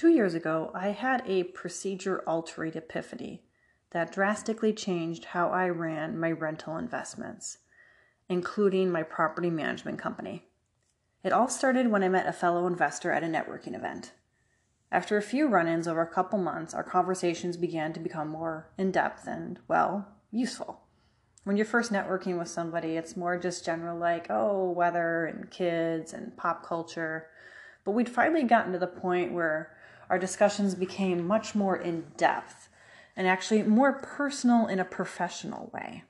Two years ago, I had a procedure altered epiphany that drastically changed how I ran my rental investments, including my property management company. It all started when I met a fellow investor at a networking event. After a few run ins over a couple months, our conversations began to become more in depth and, well, useful. When you're first networking with somebody, it's more just general, like, oh, weather and kids and pop culture. But we'd finally gotten to the point where our discussions became much more in depth and actually more personal in a professional way.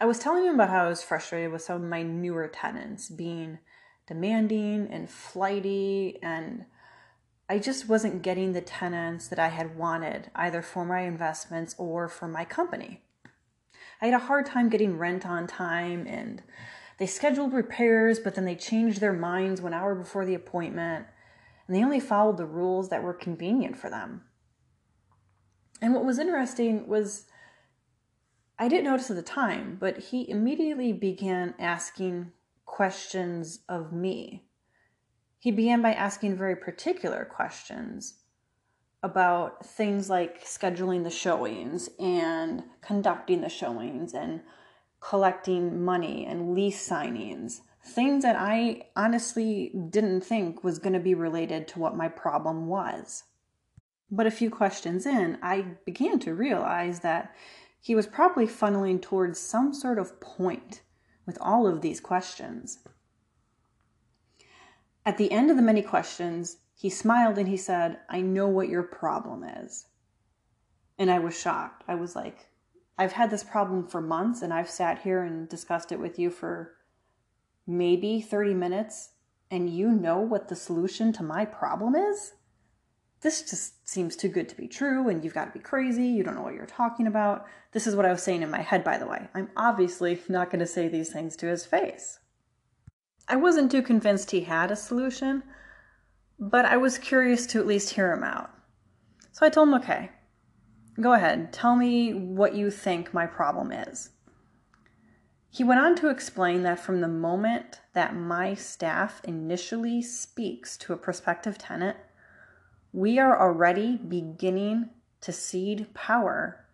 I was telling him about how I was frustrated with some of my newer tenants being demanding and flighty, and I just wasn't getting the tenants that I had wanted, either for my investments or for my company. I had a hard time getting rent on time, and they scheduled repairs, but then they changed their minds one hour before the appointment, and they only followed the rules that were convenient for them. And what was interesting was I didn't notice at the time, but he immediately began asking questions of me. He began by asking very particular questions about things like scheduling the showings and conducting the showings and collecting money and lease signings. Things that I honestly didn't think was going to be related to what my problem was. But a few questions in, I began to realize that he was probably funneling towards some sort of point with all of these questions. At the end of the many questions, he smiled and he said, I know what your problem is. And I was shocked. I was like, I've had this problem for months and I've sat here and discussed it with you for maybe 30 minutes, and you know what the solution to my problem is? this just seems too good to be true and you've got to be crazy. You don't know what you're talking about. This is what I was saying in my head, by the way. I'm obviously not going to say these things to his face. I wasn't too convinced he had a solution, but I was curious to at least hear him out. So I told him, okay, go ahead, tell me what you think my problem is. He went on to explain that from the moment that my staff initially speaks to a prospective tenant, we are already beginning to cede power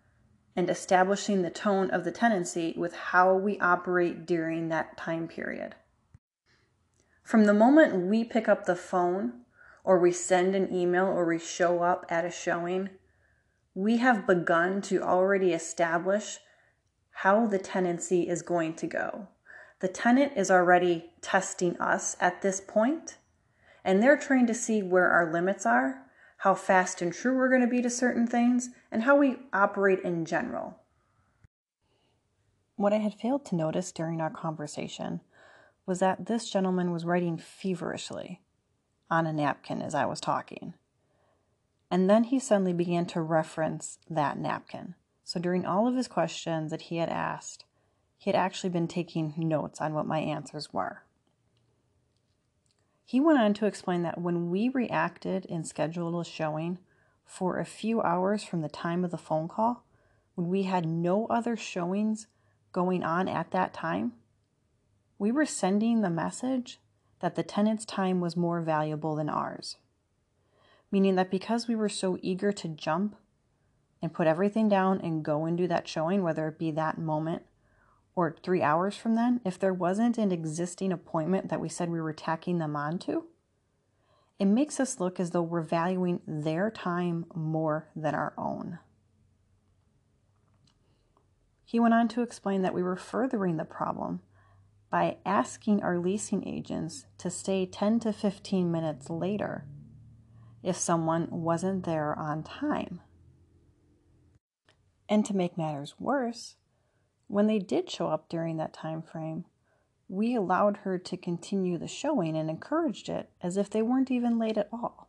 and establishing the tone of the tenancy with how we operate during that time period. From the moment we pick up the phone, or we send an email, or we show up at a showing, we have begun to already establish how the tenancy is going to go. The tenant is already testing us at this point, and they're trying to see where our limits are how fast and true we're going to be to certain things, and how we operate in general. What I had failed to notice during our conversation was that this gentleman was writing feverishly on a napkin as I was talking. And then he suddenly began to reference that napkin. So during all of his questions that he had asked, he had actually been taking notes on what my answers were. He went on to explain that when we reacted and scheduled a showing for a few hours from the time of the phone call, when we had no other showings going on at that time, we were sending the message that the tenant's time was more valuable than ours. Meaning that because we were so eager to jump and put everything down and go and do that showing, whether it be that moment or three hours from then, if there wasn't an existing appointment that we said we were tacking them onto, it makes us look as though we're valuing their time more than our own. He went on to explain that we were furthering the problem by asking our leasing agents to stay 10 to 15 minutes later if someone wasn't there on time. And to make matters worse, when they did show up during that time frame, we allowed her to continue the showing and encouraged it as if they weren't even late at all.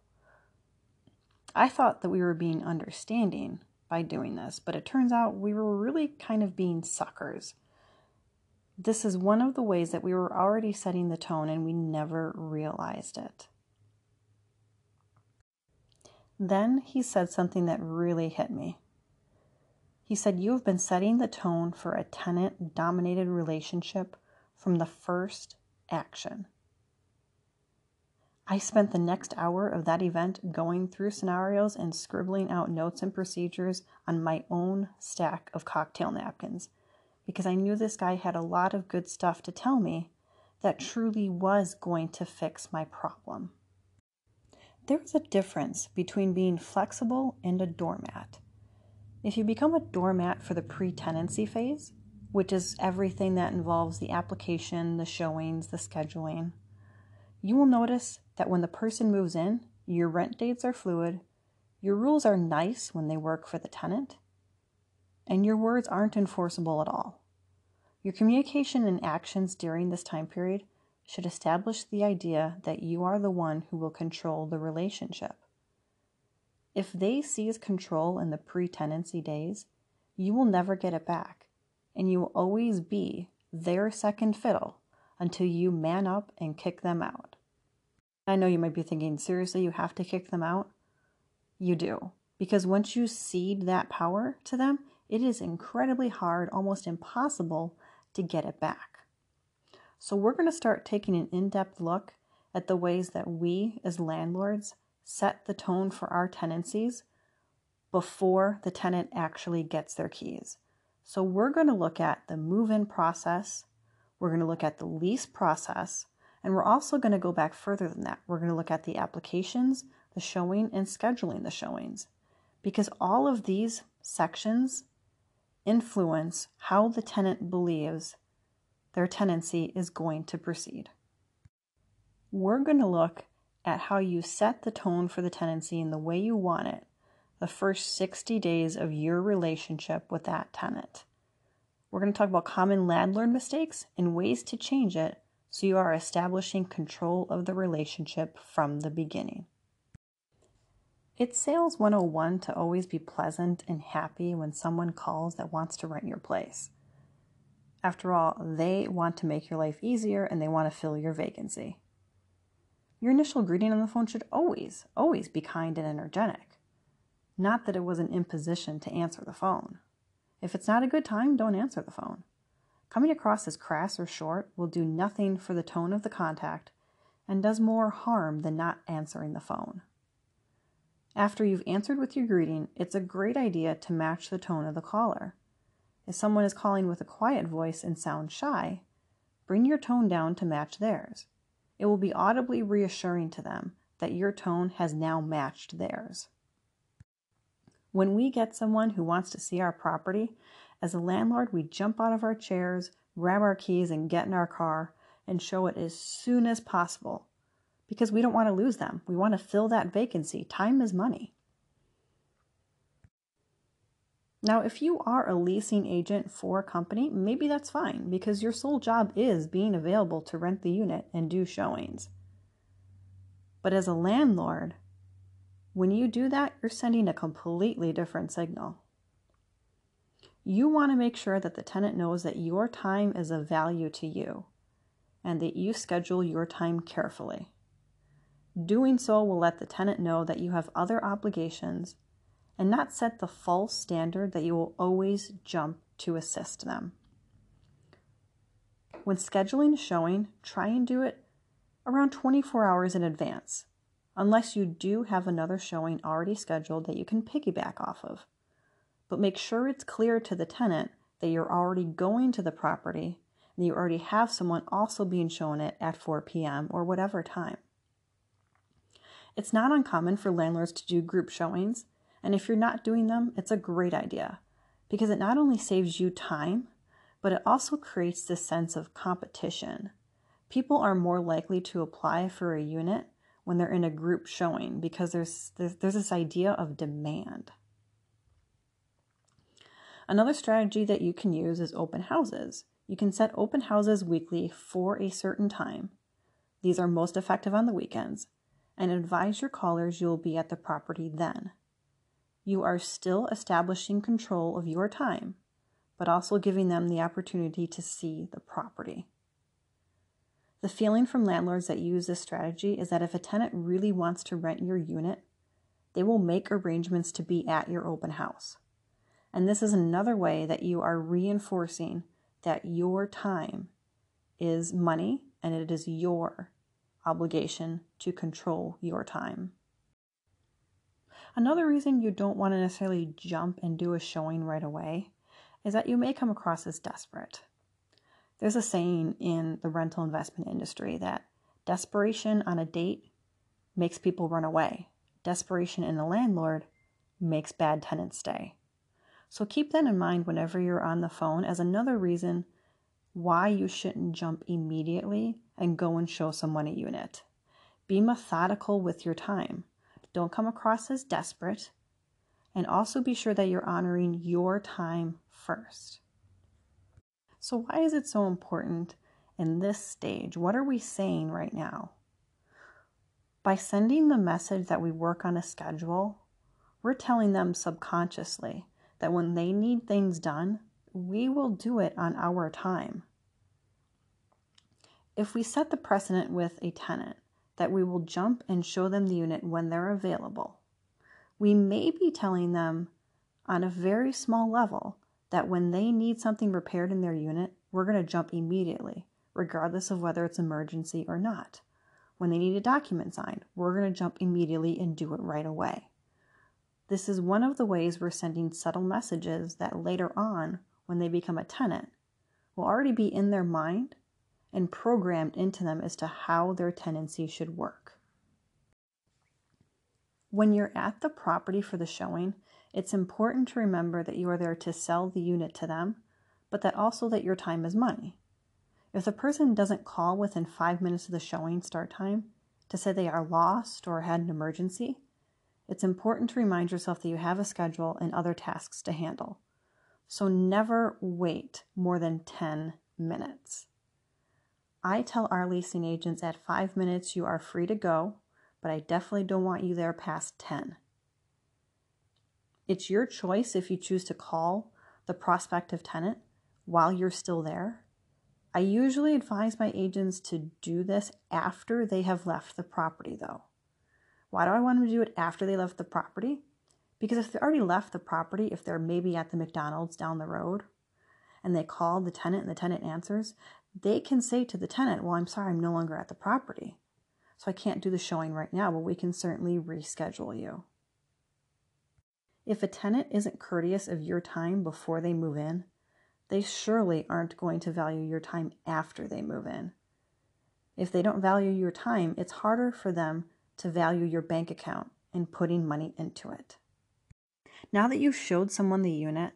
I thought that we were being understanding by doing this, but it turns out we were really kind of being suckers. This is one of the ways that we were already setting the tone and we never realized it. Then he said something that really hit me. He said, You have been setting the tone for a tenant dominated relationship from the first action. I spent the next hour of that event going through scenarios and scribbling out notes and procedures on my own stack of cocktail napkins because I knew this guy had a lot of good stuff to tell me that truly was going to fix my problem. There's a difference between being flexible and a doormat. If you become a doormat for the pre tenancy phase, which is everything that involves the application, the showings, the scheduling, you will notice that when the person moves in, your rent dates are fluid, your rules are nice when they work for the tenant, and your words aren't enforceable at all. Your communication and actions during this time period should establish the idea that you are the one who will control the relationship. If they seize control in the pre tenancy days, you will never get it back, and you will always be their second fiddle until you man up and kick them out. I know you might be thinking, seriously, you have to kick them out? You do. Because once you cede that power to them, it is incredibly hard, almost impossible, to get it back. So, we're going to start taking an in depth look at the ways that we, as landlords, set the tone for our tenancies before the tenant actually gets their keys. So, we're going to look at the move in process, we're going to look at the lease process, and we're also going to go back further than that. We're going to look at the applications, the showing, and scheduling the showings. Because all of these sections influence how the tenant believes their tenancy is going to proceed. We're going to look at how you set the tone for the tenancy in the way you want it the first 60 days of your relationship with that tenant. We're going to talk about common landlord mistakes and ways to change it so you are establishing control of the relationship from the beginning. It's sales 101 to always be pleasant and happy when someone calls that wants to rent your place. After all, they want to make your life easier and they want to fill your vacancy. Your initial greeting on the phone should always, always be kind and energetic. Not that it was an imposition to answer the phone. If it's not a good time, don't answer the phone. Coming across as crass or short will do nothing for the tone of the contact and does more harm than not answering the phone. After you've answered with your greeting, it's a great idea to match the tone of the caller. If someone is calling with a quiet voice and sounds shy, bring your tone down to match theirs. It will be audibly reassuring to them that your tone has now matched theirs. When we get someone who wants to see our property, as a landlord, we jump out of our chairs, grab our keys, and get in our car and show it as soon as possible because we don't want to lose them. We want to fill that vacancy. Time is money. Now, if you are a leasing agent for a company, maybe that's fine because your sole job is being available to rent the unit and do showings. But as a landlord, when you do that, you're sending a completely different signal. You want to make sure that the tenant knows that your time is of value to you and that you schedule your time carefully. Doing so will let the tenant know that you have other obligations and not set the false standard that you will always jump to assist them. When scheduling a showing, try and do it around 24 hours in advance, unless you do have another showing already scheduled that you can piggyback off of. But make sure it's clear to the tenant that you're already going to the property and you already have someone also being shown it at 4 p.m. or whatever time. It's not uncommon for landlords to do group showings and if you're not doing them, it's a great idea because it not only saves you time, but it also creates this sense of competition. People are more likely to apply for a unit when they're in a group showing because there's, there's, there's this idea of demand. Another strategy that you can use is open houses. You can set open houses weekly for a certain time. These are most effective on the weekends, and advise your callers you'll be at the property then you are still establishing control of your time, but also giving them the opportunity to see the property. The feeling from landlords that use this strategy is that if a tenant really wants to rent your unit, they will make arrangements to be at your open house. And this is another way that you are reinforcing that your time is money and it is your obligation to control your time. Another reason you don't want to necessarily jump and do a showing right away is that you may come across as desperate. There's a saying in the rental investment industry that desperation on a date makes people run away. Desperation in a landlord makes bad tenants stay. So keep that in mind whenever you're on the phone as another reason why you shouldn't jump immediately and go and show someone a unit. Be methodical with your time. Don't come across as desperate. And also be sure that you're honoring your time first. So, why is it so important in this stage? What are we saying right now? By sending the message that we work on a schedule, we're telling them subconsciously that when they need things done, we will do it on our time. If we set the precedent with a tenant that we will jump and show them the unit when they're available, we may be telling them on a very small level that when they need something repaired in their unit, we're going to jump immediately, regardless of whether it's emergency or not. When they need a document signed, we're going to jump immediately and do it right away. This is one of the ways we're sending subtle messages that later on, when they become a tenant, will already be in their mind and programmed into them as to how their tenancy should work. When you're at the property for the showing, it's important to remember that you are there to sell the unit to them, but that also that your time is money. If the person doesn't call within five minutes of the showing start time to say they are lost or had an emergency, it's important to remind yourself that you have a schedule and other tasks to handle. So never wait more than 10 minutes. I tell our leasing agents at five minutes you are free to go, but I definitely don't want you there past 10. It's your choice if you choose to call the prospective tenant while you're still there. I usually advise my agents to do this after they have left the property, though. Why do I want them to do it after they left the property? Because if they already left the property, if they're maybe at the McDonald's down the road and they call the tenant and the tenant answers, they can say to the tenant, Well, I'm sorry, I'm no longer at the property. So I can't do the showing right now, but we can certainly reschedule you. If a tenant isn't courteous of your time before they move in, they surely aren't going to value your time after they move in. If they don't value your time, it's harder for them to value your bank account and putting money into it. Now that you've showed someone the unit,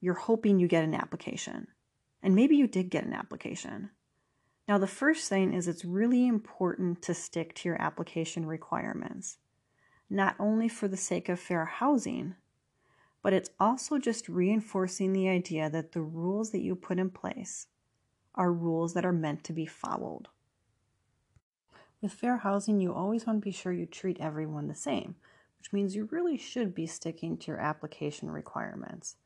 you're hoping you get an application. And maybe you did get an application. Now, the first thing is it's really important to stick to your application requirements, not only for the sake of fair housing, but it's also just reinforcing the idea that the rules that you put in place are rules that are meant to be followed. With fair housing, you always want to be sure you treat everyone the same, which means you really should be sticking to your application requirements.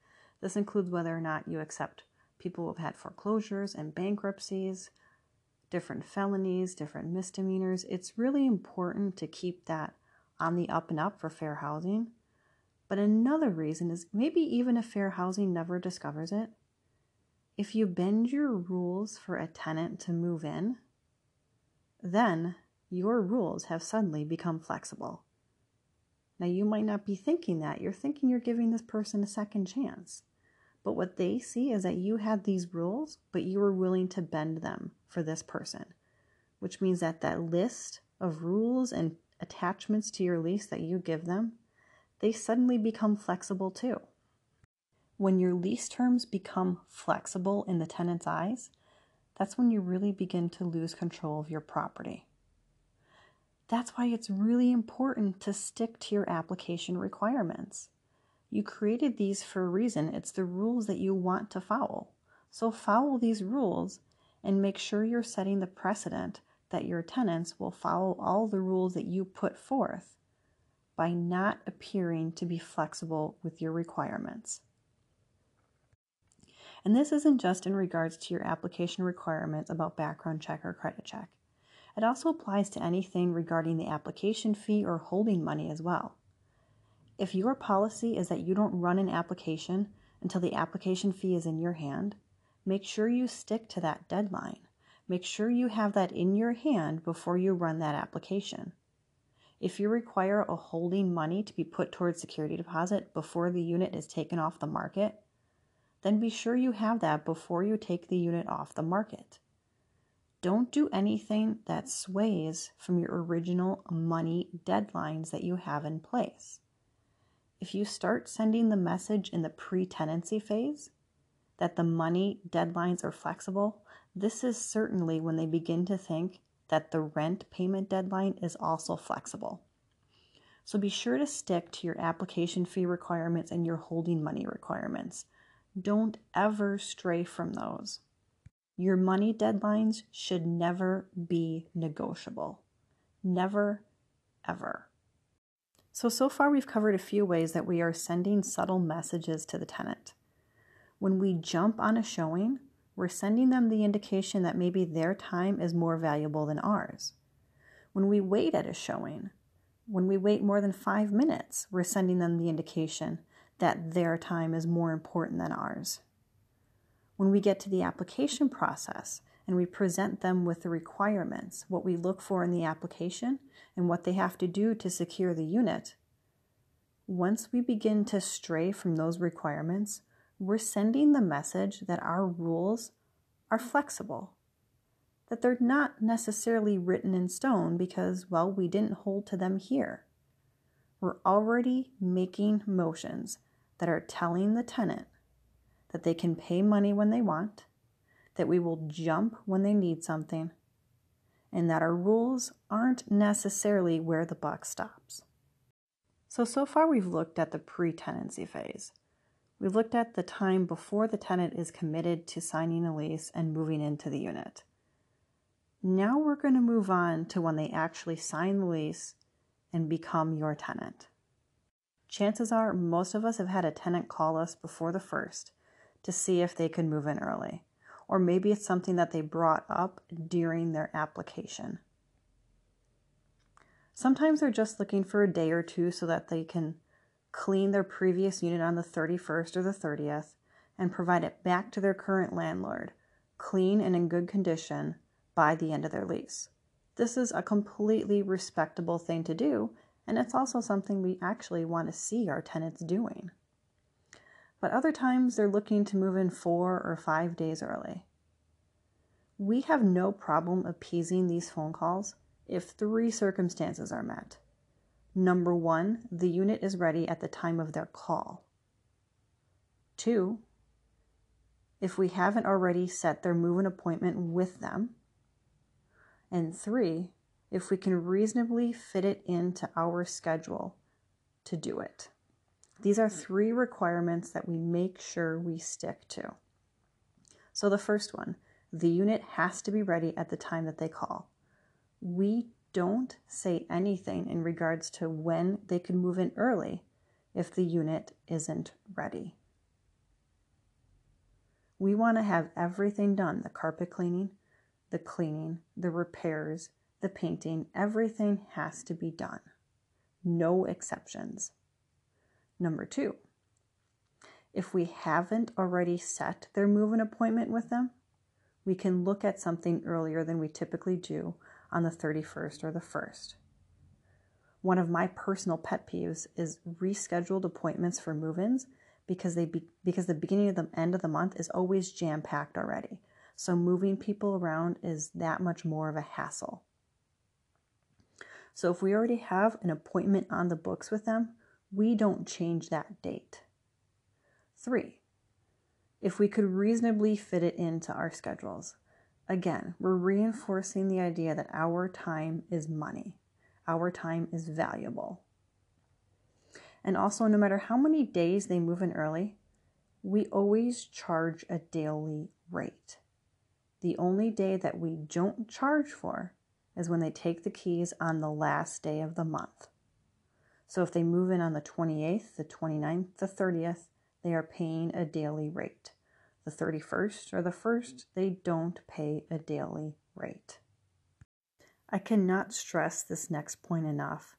This includes whether or not you accept people who have had foreclosures and bankruptcies, different felonies, different misdemeanors. It's really important to keep that on the up and up for fair housing. But another reason is maybe even if fair housing never discovers it, if you bend your rules for a tenant to move in, then your rules have suddenly become flexible. Now, you might not be thinking that. You're thinking you're giving this person a second chance. But what they see is that you had these rules, but you were willing to bend them for this person, which means that that list of rules and attachments to your lease that you give them, they suddenly become flexible too. When your lease terms become flexible in the tenant's eyes, that's when you really begin to lose control of your property. That's why it's really important to stick to your application requirements. You created these for a reason. It's the rules that you want to follow. So follow these rules and make sure you're setting the precedent that your tenants will follow all the rules that you put forth by not appearing to be flexible with your requirements. And this isn't just in regards to your application requirements about background check or credit check. It also applies to anything regarding the application fee or holding money as well. If your policy is that you don't run an application until the application fee is in your hand, make sure you stick to that deadline. make sure you have that in your hand before you run that application. If you require a holding money to be put towards security deposit before the unit is taken off the market, then be sure you have that before you take the unit off the market. Don't do anything that sways from your original money deadlines that you have in place. If you start sending the message in the pre tenancy phase that the money deadlines are flexible, this is certainly when they begin to think that the rent payment deadline is also flexible. So be sure to stick to your application fee requirements and your holding money requirements. Don't ever stray from those. Your money deadlines should never be negotiable. Never, ever. So, so far we've covered a few ways that we are sending subtle messages to the tenant. When we jump on a showing, we're sending them the indication that maybe their time is more valuable than ours. When we wait at a showing, when we wait more than five minutes, we're sending them the indication that their time is more important than ours. When we get to the application process and we present them with the requirements, what we look for in the application, and what they have to do to secure the unit, once we begin to stray from those requirements, we're sending the message that our rules are flexible, that they're not necessarily written in stone because, well, we didn't hold to them here. We're already making motions that are telling the tenant that they can pay money when they want, that we will jump when they need something, and that our rules aren't necessarily where the buck stops. So, so far we've looked at the pre tenancy phase. We've looked at the time before the tenant is committed to signing a lease and moving into the unit. Now we're going to move on to when they actually sign the lease and become your tenant. Chances are most of us have had a tenant call us before the first to see if they could move in early. Or maybe it's something that they brought up during their application. Sometimes they're just looking for a day or two so that they can clean their previous unit on the 31st or the 30th and provide it back to their current landlord, clean and in good condition, by the end of their lease. This is a completely respectable thing to do, and it's also something we actually want to see our tenants doing but other times they're looking to move in four or five days early. We have no problem appeasing these phone calls if three circumstances are met. Number one, the unit is ready at the time of their call. Two, if we haven't already set their move in appointment with them. And three, if we can reasonably fit it into our schedule to do it. These are three requirements that we make sure we stick to. So, the first one the unit has to be ready at the time that they call. We don't say anything in regards to when they can move in early if the unit isn't ready. We want to have everything done the carpet cleaning, the cleaning, the repairs, the painting, everything has to be done. No exceptions. Number two, if we haven't already set their move in appointment with them, we can look at something earlier than we typically do on the 31st or the 1st. One of my personal pet peeves is rescheduled appointments for move-ins because they be, because the beginning of the end of the month is always jam-packed already. So moving people around is that much more of a hassle. So if we already have an appointment on the books with them, we don't change that date. Three, if we could reasonably fit it into our schedules. Again, we're reinforcing the idea that our time is money, our time is valuable. And also, no matter how many days they move in early, we always charge a daily rate. The only day that we don't charge for is when they take the keys on the last day of the month. So if they move in on the 28th, the 29th, the 30th, they are paying a daily rate. The 31st or the 1st, they don't pay a daily rate. I cannot stress this next point enough.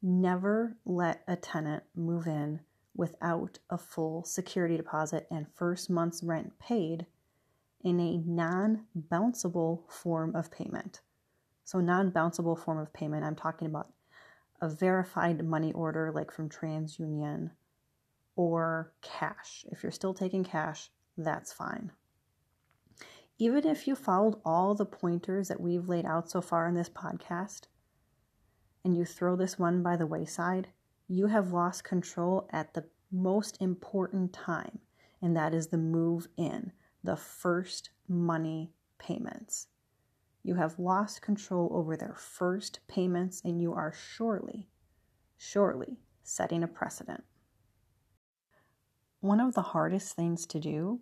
Never let a tenant move in without a full security deposit and first month's rent paid in a non bounceable form of payment. So, non bounceable form of payment, I'm talking about a verified money order like from TransUnion or cash. If you're still taking cash, that's fine. Even if you followed all the pointers that we've laid out so far in this podcast and you throw this one by the wayside, you have lost control at the most important time, and that is the move in, the first money payments. You have lost control over their first payments, and you are surely, surely setting a precedent. One of the hardest things to do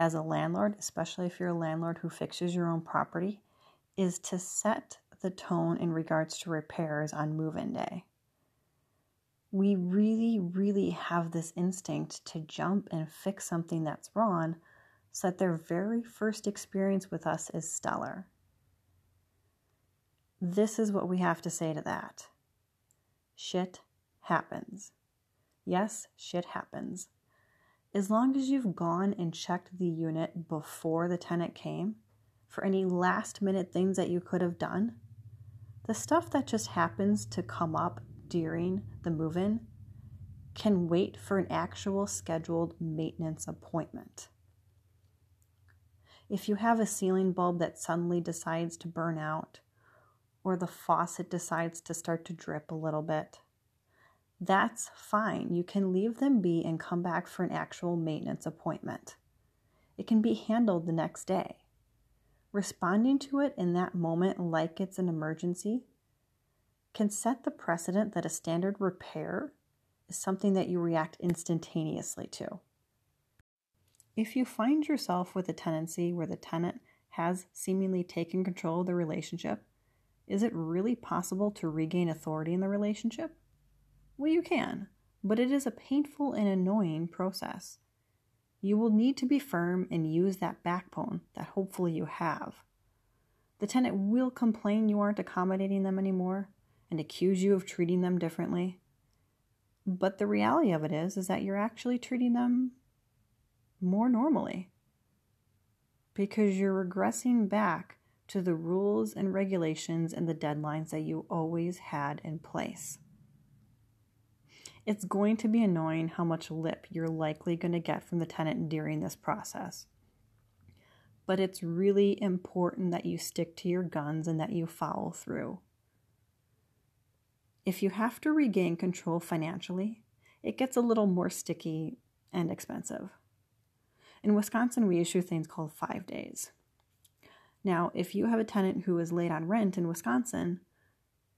as a landlord, especially if you're a landlord who fixes your own property, is to set the tone in regards to repairs on move in day. We really, really have this instinct to jump and fix something that's wrong so that their very first experience with us is stellar. This is what we have to say to that. Shit happens. Yes, shit happens. As long as you've gone and checked the unit before the tenant came for any last minute things that you could have done, the stuff that just happens to come up during the move in can wait for an actual scheduled maintenance appointment. If you have a ceiling bulb that suddenly decides to burn out, or the faucet decides to start to drip a little bit, that's fine. You can leave them be and come back for an actual maintenance appointment. It can be handled the next day. Responding to it in that moment like it's an emergency can set the precedent that a standard repair is something that you react instantaneously to. If you find yourself with a tenancy where the tenant has seemingly taken control of the relationship, is it really possible to regain authority in the relationship? Well, you can, but it is a painful and annoying process. You will need to be firm and use that backbone that hopefully you have. The tenant will complain you aren't accommodating them anymore and accuse you of treating them differently. But the reality of it is is that you're actually treating them more normally because you're regressing back to the rules and regulations and the deadlines that you always had in place. It's going to be annoying how much lip you're likely going to get from the tenant during this process. But it's really important that you stick to your guns and that you follow through. If you have to regain control financially, it gets a little more sticky and expensive. In Wisconsin, we issue things called five days. Now, if you have a tenant who is late on rent in Wisconsin,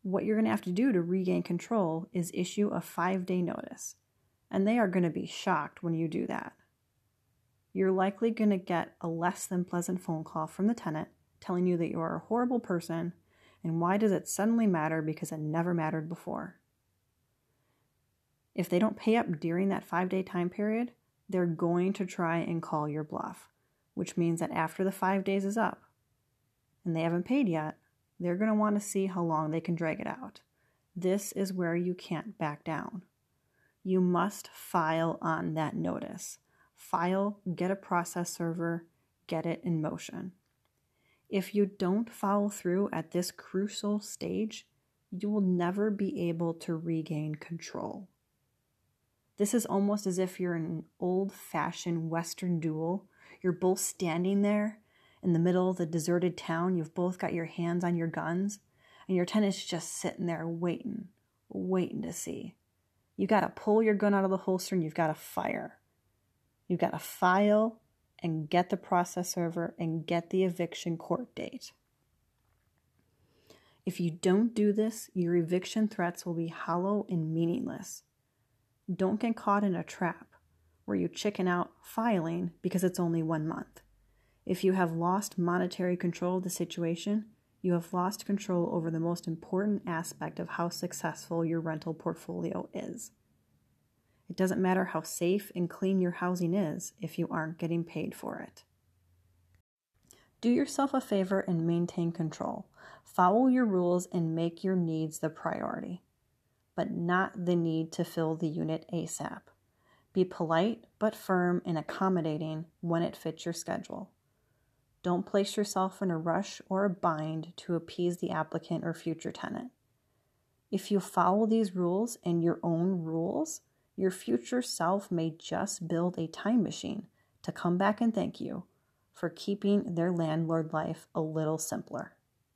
what you're going to have to do to regain control is issue a five day notice. And they are going to be shocked when you do that. You're likely going to get a less than pleasant phone call from the tenant telling you that you are a horrible person and why does it suddenly matter because it never mattered before. If they don't pay up during that five day time period, they're going to try and call your bluff, which means that after the five days is up, and they haven't paid yet, they're going to want to see how long they can drag it out. This is where you can't back down. You must file on that notice. File, get a process server, get it in motion. If you don't follow through at this crucial stage, you will never be able to regain control. This is almost as if you're in an old fashioned Western duel. You're both standing there in the middle of the deserted town. You've both got your hands on your guns, and your tenant's just sitting there waiting, waiting to see. You got to pull your gun out of the holster and you've got to fire. You've got to file and get the process server and get the eviction court date. If you don't do this, your eviction threats will be hollow and meaningless. Don't get caught in a trap where you chicken out filing because it's only one month. If you have lost monetary control of the situation, you have lost control over the most important aspect of how successful your rental portfolio is. It doesn't matter how safe and clean your housing is if you aren't getting paid for it. Do yourself a favor and maintain control. Follow your rules and make your needs the priority, but not the need to fill the unit ASAP. Be polite but firm and accommodating when it fits your schedule. Don't place yourself in a rush or a bind to appease the applicant or future tenant. If you follow these rules and your own rules, your future self may just build a time machine to come back and thank you for keeping their landlord life a little simpler.